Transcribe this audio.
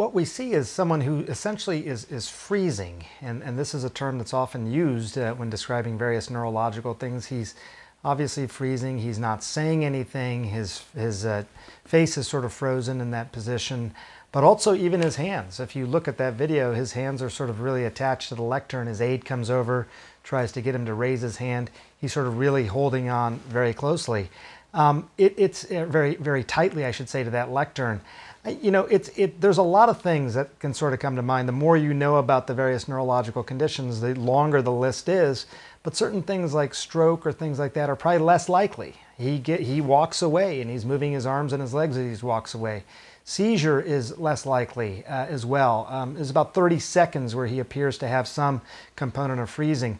what we see is someone who essentially is, is freezing, and, and this is a term that's often used uh, when describing various neurological things. He's obviously freezing, he's not saying anything, his, his uh, face is sort of frozen in that position, but also even his hands. If you look at that video, his hands are sort of really attached to the lectern. His aide comes over, tries to get him to raise his hand. He's sort of really holding on very closely. Um, it, it's uh, very, very tightly, I should say, to that lectern. You know, it's, it, there's a lot of things that can sort of come to mind. The more you know about the various neurological conditions, the longer the list is. But certain things like stroke or things like that are probably less likely. He, get, he walks away and he's moving his arms and his legs as he walks away. Seizure is less likely uh, as well. Um, there's about 30 seconds where he appears to have some component of freezing.